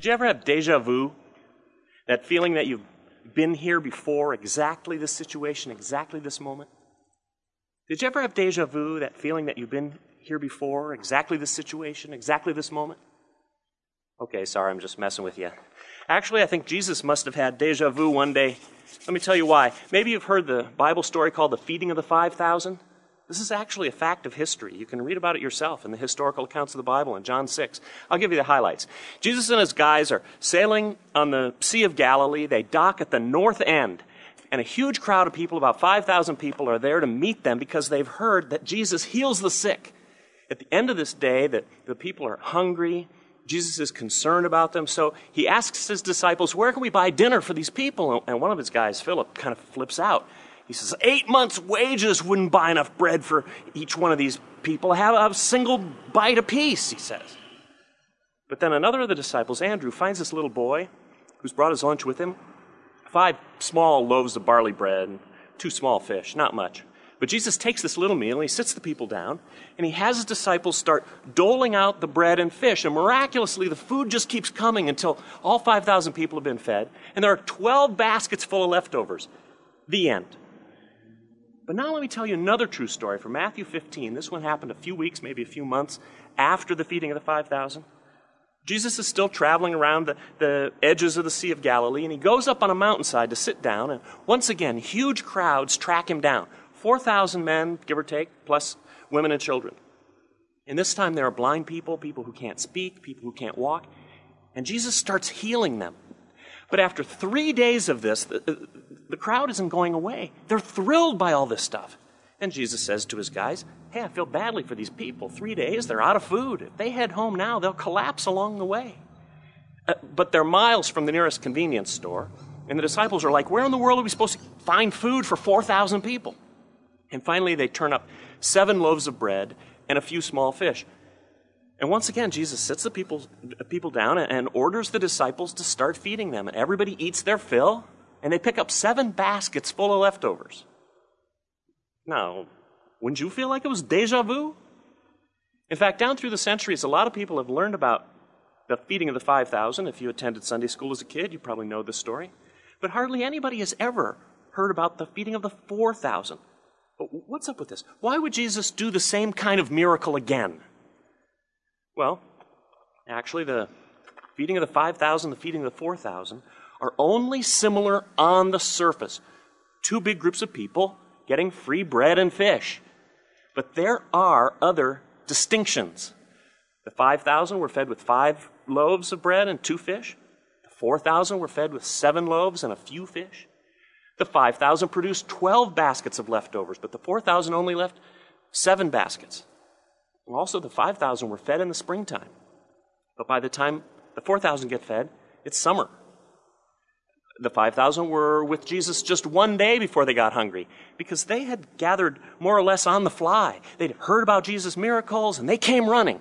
Did you ever have deja vu? That feeling that you've been here before, exactly this situation, exactly this moment? Did you ever have deja vu, that feeling that you've been here before, exactly this situation, exactly this moment? Okay, sorry, I'm just messing with you. Actually, I think Jesus must have had deja vu one day. Let me tell you why. Maybe you've heard the Bible story called the feeding of the 5,000. This is actually a fact of history. You can read about it yourself in the historical accounts of the Bible in John 6. I'll give you the highlights. Jesus and his guys are sailing on the Sea of Galilee. They dock at the north end. And a huge crowd of people, about 5,000 people, are there to meet them because they've heard that Jesus heals the sick. At the end of this day, the, the people are hungry. Jesus is concerned about them. So he asks his disciples, Where can we buy dinner for these people? And one of his guys, Philip, kind of flips out. He says, Eight months' wages wouldn't buy enough bread for each one of these people. Have a single bite apiece, he says. But then another of the disciples, Andrew, finds this little boy who's brought his lunch with him five small loaves of barley bread and two small fish, not much. But Jesus takes this little meal and he sits the people down and he has his disciples start doling out the bread and fish. And miraculously, the food just keeps coming until all 5,000 people have been fed. And there are 12 baskets full of leftovers. The end. But now let me tell you another true story from Matthew 15. This one happened a few weeks, maybe a few months after the feeding of the 5,000. Jesus is still traveling around the, the edges of the Sea of Galilee, and he goes up on a mountainside to sit down, and once again, huge crowds track him down. 4,000 men, give or take, plus women and children. And this time there are blind people, people who can't speak, people who can't walk, and Jesus starts healing them. But after three days of this, the, crowd isn't going away. They're thrilled by all this stuff. And Jesus says to his guys, Hey, I feel badly for these people. Three days, they're out of food. If they head home now, they'll collapse along the way. Uh, but they're miles from the nearest convenience store. And the disciples are like, Where in the world are we supposed to find food for 4,000 people? And finally, they turn up seven loaves of bread and a few small fish. And once again, Jesus sits the people, people down and orders the disciples to start feeding them. And everybody eats their fill, and they pick up seven baskets full of leftovers. Now, wouldn't you feel like it was deja vu? In fact, down through the centuries, a lot of people have learned about the feeding of the 5,000. If you attended Sunday school as a kid, you probably know this story. But hardly anybody has ever heard about the feeding of the 4,000. What's up with this? Why would Jesus do the same kind of miracle again? Well, actually, the feeding of the 5,000, the feeding of the 4,000 are only similar on the surface. Two big groups of people getting free bread and fish. But there are other distinctions. The 5,000 were fed with five loaves of bread and two fish. The 4,000 were fed with seven loaves and a few fish. The 5,000 produced 12 baskets of leftovers, but the 4,000 only left seven baskets. And also, the 5,000 were fed in the springtime. But by the time the 4,000 get fed, it's summer. The 5,000 were with Jesus just one day before they got hungry because they had gathered more or less on the fly. They'd heard about Jesus' miracles and they came running.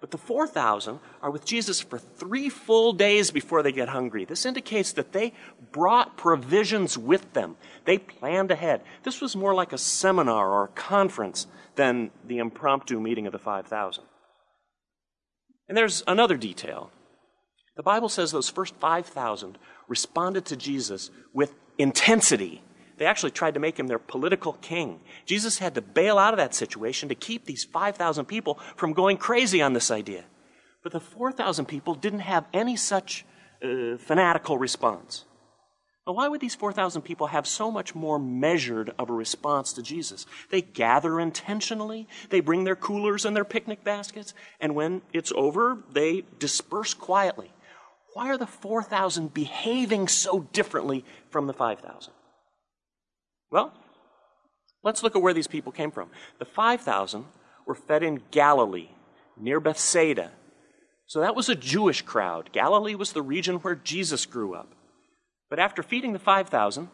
But the 4,000 are with Jesus for three full days before they get hungry. This indicates that they brought provisions with them. They planned ahead. This was more like a seminar or a conference than the impromptu meeting of the 5,000. And there's another detail. The Bible says those first 5,000 responded to Jesus with intensity they actually tried to make him their political king. Jesus had to bail out of that situation to keep these 5,000 people from going crazy on this idea. But the 4,000 people didn't have any such uh, fanatical response. Now, why would these 4,000 people have so much more measured of a response to Jesus? They gather intentionally, they bring their coolers and their picnic baskets, and when it's over, they disperse quietly. Why are the 4,000 behaving so differently from the 5,000? Well, let's look at where these people came from. The 5,000 were fed in Galilee, near Bethsaida. So that was a Jewish crowd. Galilee was the region where Jesus grew up. But after feeding the 5,000,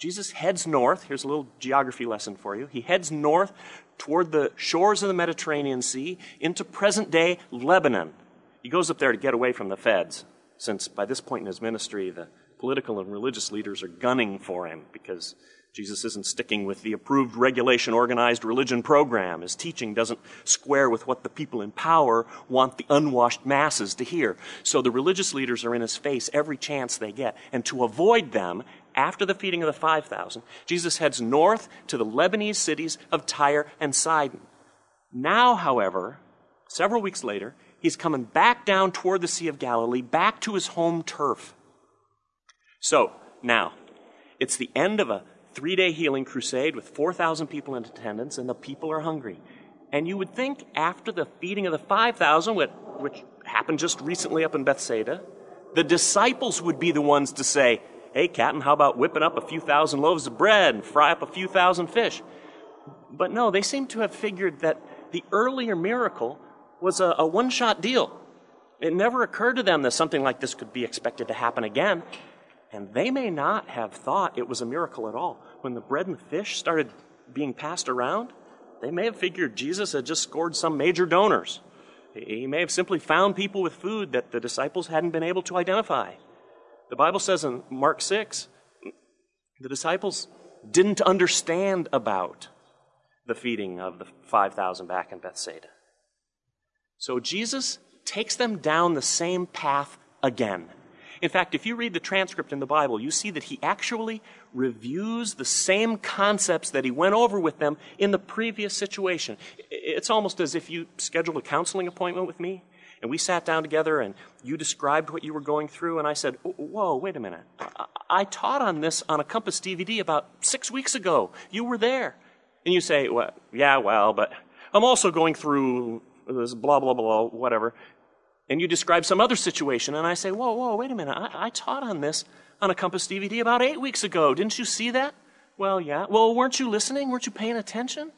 Jesus heads north. Here's a little geography lesson for you. He heads north toward the shores of the Mediterranean Sea into present day Lebanon. He goes up there to get away from the feds, since by this point in his ministry, the political and religious leaders are gunning for him because Jesus isn't sticking with the approved regulation organized religion program. His teaching doesn't square with what the people in power want the unwashed masses to hear. So the religious leaders are in his face every chance they get. And to avoid them, after the feeding of the 5,000, Jesus heads north to the Lebanese cities of Tyre and Sidon. Now, however, several weeks later, he's coming back down toward the Sea of Galilee, back to his home turf. So, now, it's the end of a three day healing crusade with 4,000 people in attendance, and the people are hungry. And you would think after the feeding of the 5,000, which happened just recently up in Bethsaida, the disciples would be the ones to say, Hey, Captain, how about whipping up a few thousand loaves of bread and fry up a few thousand fish? But no, they seem to have figured that the earlier miracle was a, a one shot deal. It never occurred to them that something like this could be expected to happen again. And they may not have thought it was a miracle at all. When the bread and fish started being passed around, they may have figured Jesus had just scored some major donors. He may have simply found people with food that the disciples hadn't been able to identify. The Bible says in Mark 6, the disciples didn't understand about the feeding of the 5,000 back in Bethsaida. So Jesus takes them down the same path again. In fact, if you read the transcript in the Bible, you see that he actually reviews the same concepts that he went over with them in the previous situation. It's almost as if you scheduled a counseling appointment with me, and we sat down together and you described what you were going through, and I said, Whoa, wait a minute. I taught on this on a Compass DVD about six weeks ago. You were there. And you say, well, Yeah, well, but I'm also going through this blah, blah, blah, whatever and you describe some other situation, and I say, Whoa, whoa, wait a minute. I, I taught on this on a Compass DVD about eight weeks ago. Didn't you see that? Well, yeah. Well, weren't you listening? Weren't you paying attention?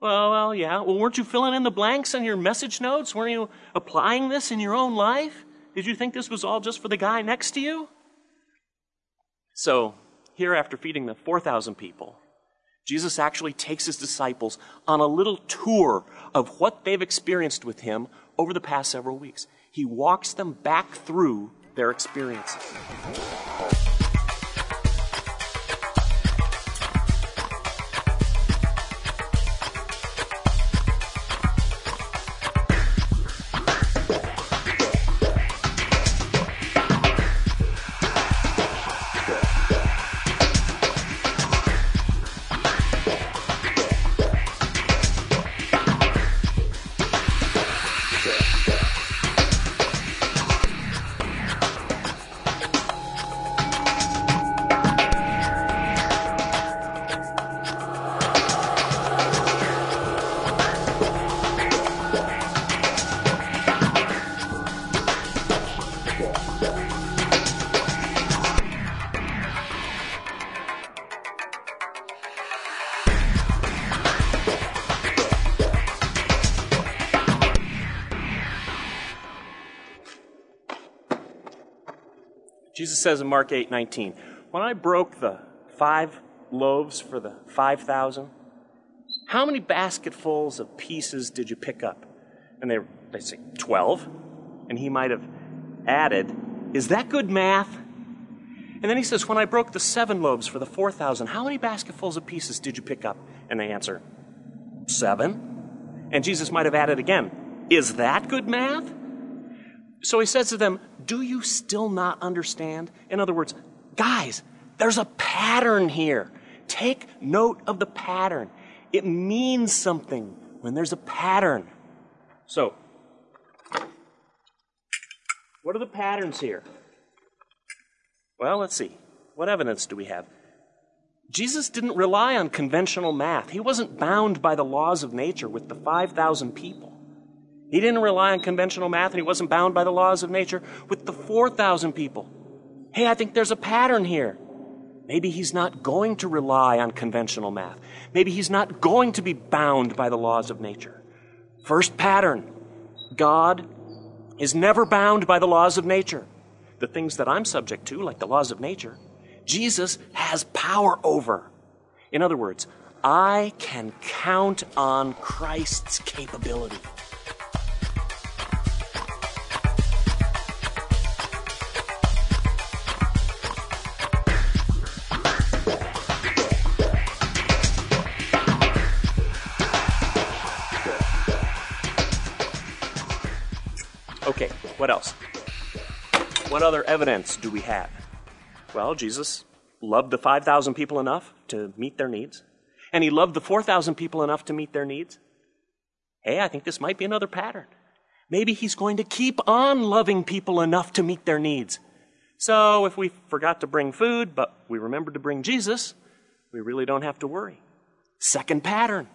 Well, well, yeah. Well, weren't you filling in the blanks in your message notes? Weren't you applying this in your own life? Did you think this was all just for the guy next to you? So, here after feeding the 4,000 people, Jesus actually takes his disciples on a little tour of what they've experienced with him over the past several weeks. He walks them back through their experiences. Jesus says in Mark 8 19, When I broke the five loaves for the 5,000, how many basketfuls of pieces did you pick up? And they, they say, 12. And he might have added, Is that good math? And then he says, When I broke the seven loaves for the 4,000, how many basketfuls of pieces did you pick up? And they answer, Seven. And Jesus might have added again, Is that good math? So he says to them, Do you still not understand? In other words, guys, there's a pattern here. Take note of the pattern. It means something when there's a pattern. So, what are the patterns here? Well, let's see. What evidence do we have? Jesus didn't rely on conventional math. He wasn't bound by the laws of nature with the 5,000 people. He didn't rely on conventional math and he wasn't bound by the laws of nature with the 4,000 people. Hey, I think there's a pattern here. Maybe he's not going to rely on conventional math. Maybe he's not going to be bound by the laws of nature. First pattern God is never bound by the laws of nature. The things that I'm subject to, like the laws of nature, Jesus has power over. In other words, I can count on Christ's capability. What other evidence do we have? Well, Jesus loved the 5,000 people enough to meet their needs, and he loved the 4,000 people enough to meet their needs. Hey, I think this might be another pattern. Maybe he's going to keep on loving people enough to meet their needs. So if we forgot to bring food, but we remembered to bring Jesus, we really don't have to worry. Second pattern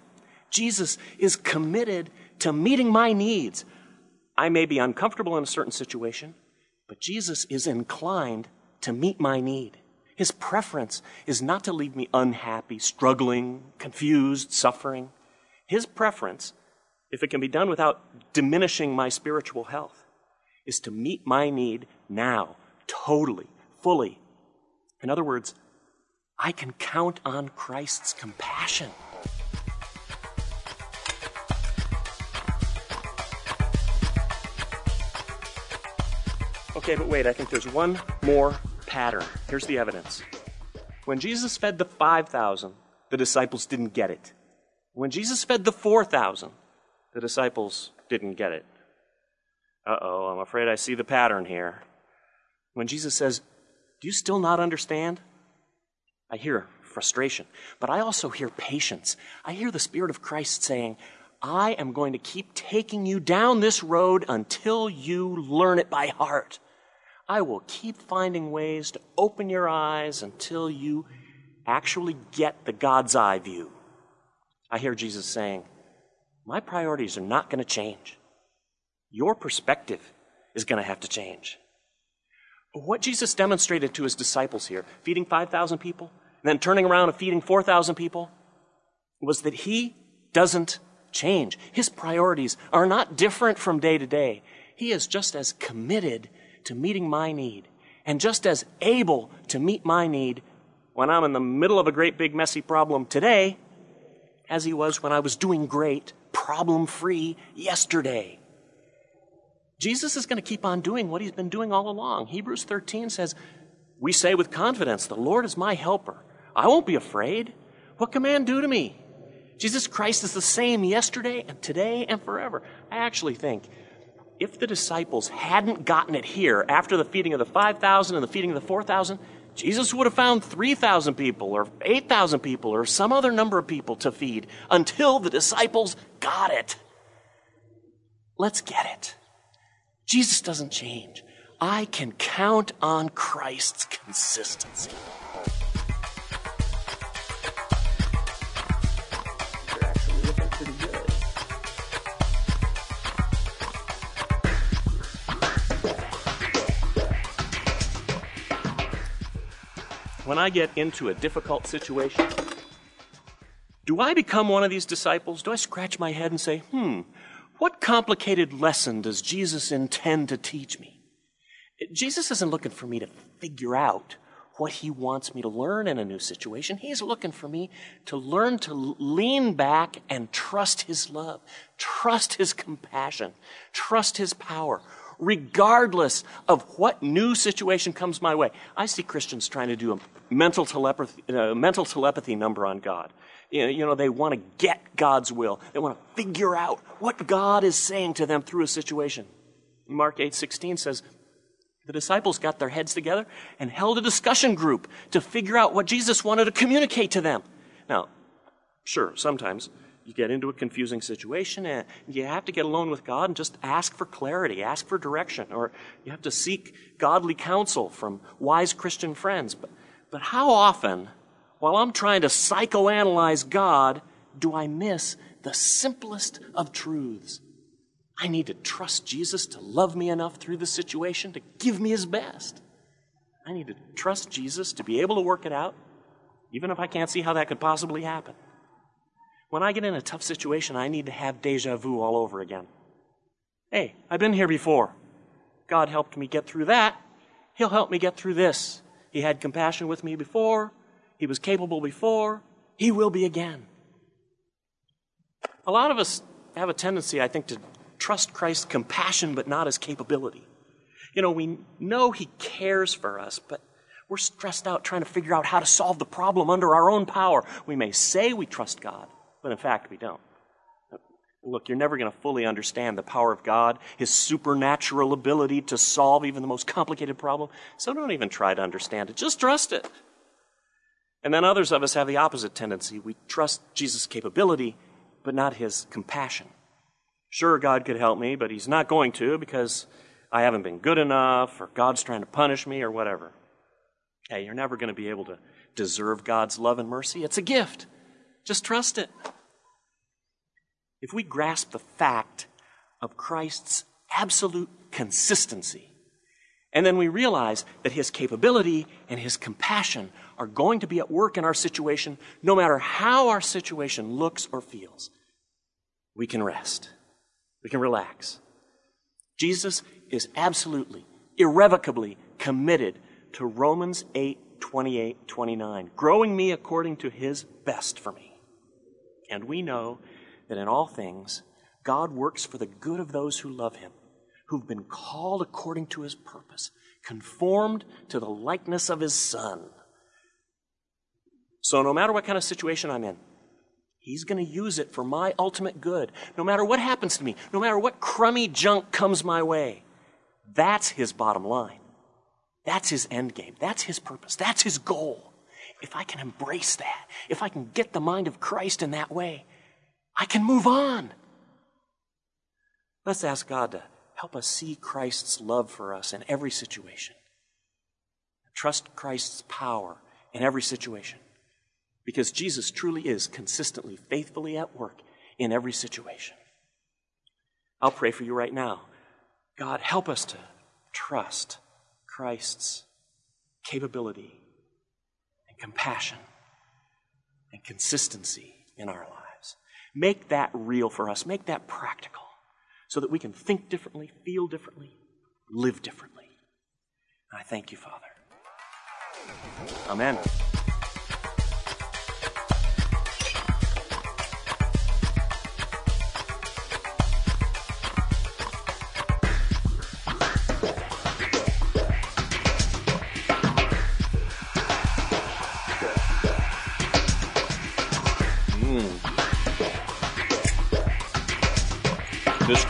Jesus is committed to meeting my needs. I may be uncomfortable in a certain situation, but Jesus is inclined to meet my need. His preference is not to leave me unhappy, struggling, confused, suffering. His preference, if it can be done without diminishing my spiritual health, is to meet my need now, totally, fully. In other words, I can count on Christ's compassion. Okay, but wait, I think there's one more pattern. Here's the evidence. When Jesus fed the 5,000, the disciples didn't get it. When Jesus fed the 4,000, the disciples didn't get it. Uh oh, I'm afraid I see the pattern here. When Jesus says, Do you still not understand? I hear frustration, but I also hear patience. I hear the Spirit of Christ saying, I am going to keep taking you down this road until you learn it by heart. I will keep finding ways to open your eyes until you actually get the God's eye view. I hear Jesus saying, My priorities are not going to change. Your perspective is going to have to change. What Jesus demonstrated to his disciples here, feeding 5,000 people, and then turning around and feeding 4,000 people, was that he doesn't change. His priorities are not different from day to day. He is just as committed to meeting my need and just as able to meet my need when I'm in the middle of a great big messy problem today as he was when I was doing great, problem free yesterday. Jesus is going to keep on doing what he's been doing all along. Hebrews 13 says, We say with confidence, The Lord is my helper. I won't be afraid. What can man do to me? Jesus Christ is the same yesterday and today and forever. I actually think if the disciples hadn't gotten it here after the feeding of the 5,000 and the feeding of the 4,000, Jesus would have found 3,000 people or 8,000 people or some other number of people to feed until the disciples got it. Let's get it. Jesus doesn't change. I can count on Christ's consistency. When I get into a difficult situation, do I become one of these disciples? Do I scratch my head and say, hmm, what complicated lesson does Jesus intend to teach me? Jesus isn't looking for me to figure out what he wants me to learn in a new situation. He's looking for me to learn to lean back and trust his love, trust his compassion, trust his power, regardless of what new situation comes my way. I see Christians trying to do a mental telepathy, uh, mental telepathy number on God. You know, you know, they want to get God's will. They want to figure out what God is saying to them through a situation. Mark 8:16 says, the disciples got their heads together and held a discussion group to figure out what Jesus wanted to communicate to them. Now, sure, sometimes you get into a confusing situation and you have to get alone with God and just ask for clarity, ask for direction, or you have to seek godly counsel from wise Christian friends. But, but how often, while I'm trying to psychoanalyze God, do I miss the simplest of truths? I need to trust Jesus to love me enough through the situation to give me his best. I need to trust Jesus to be able to work it out, even if I can't see how that could possibly happen. When I get in a tough situation, I need to have deja vu all over again. Hey, I've been here before. God helped me get through that. He'll help me get through this. He had compassion with me before. He was capable before. He will be again. A lot of us have a tendency, I think, to trust Christ's compassion but not his capability. You know, we know he cares for us, but we're stressed out trying to figure out how to solve the problem under our own power. We may say we trust God, but in fact, we don't. Look, you're never going to fully understand the power of God, His supernatural ability to solve even the most complicated problem. So don't even try to understand it. Just trust it. And then others of us have the opposite tendency. We trust Jesus' capability, but not His compassion. Sure, God could help me, but He's not going to because I haven't been good enough, or God's trying to punish me, or whatever. Hey, you're never going to be able to deserve God's love and mercy. It's a gift. Just trust it if we grasp the fact of Christ's absolute consistency, and then we realize that his capability and his compassion are going to be at work in our situation, no matter how our situation looks or feels, we can rest. We can relax. Jesus is absolutely, irrevocably committed to Romans 8 28 29, growing me according to his best for me. And we know that in all things, God works for the good of those who love him, who've been called according to his purpose, conformed to the likeness of his Son. So, no matter what kind of situation I'm in, He's going to use it for my ultimate good. No matter what happens to me, no matter what crummy junk comes my way, that's His bottom line. That's His end game. That's His purpose. That's His goal. If I can embrace that, if I can get the mind of Christ in that way, I can move on. Let's ask God to help us see Christ's love for us in every situation. Trust Christ's power in every situation. Because Jesus truly is consistently, faithfully at work in every situation. I'll pray for you right now. God, help us to trust Christ's capability and compassion and consistency in our lives. Make that real for us. Make that practical so that we can think differently, feel differently, live differently. And I thank you, Father. Amen.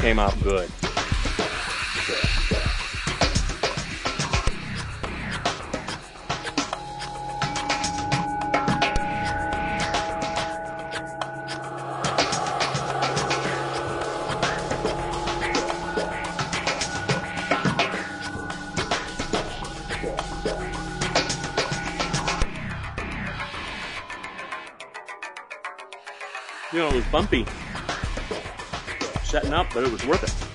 Came out good. You know, it was bumpy setting up, but it was worth it.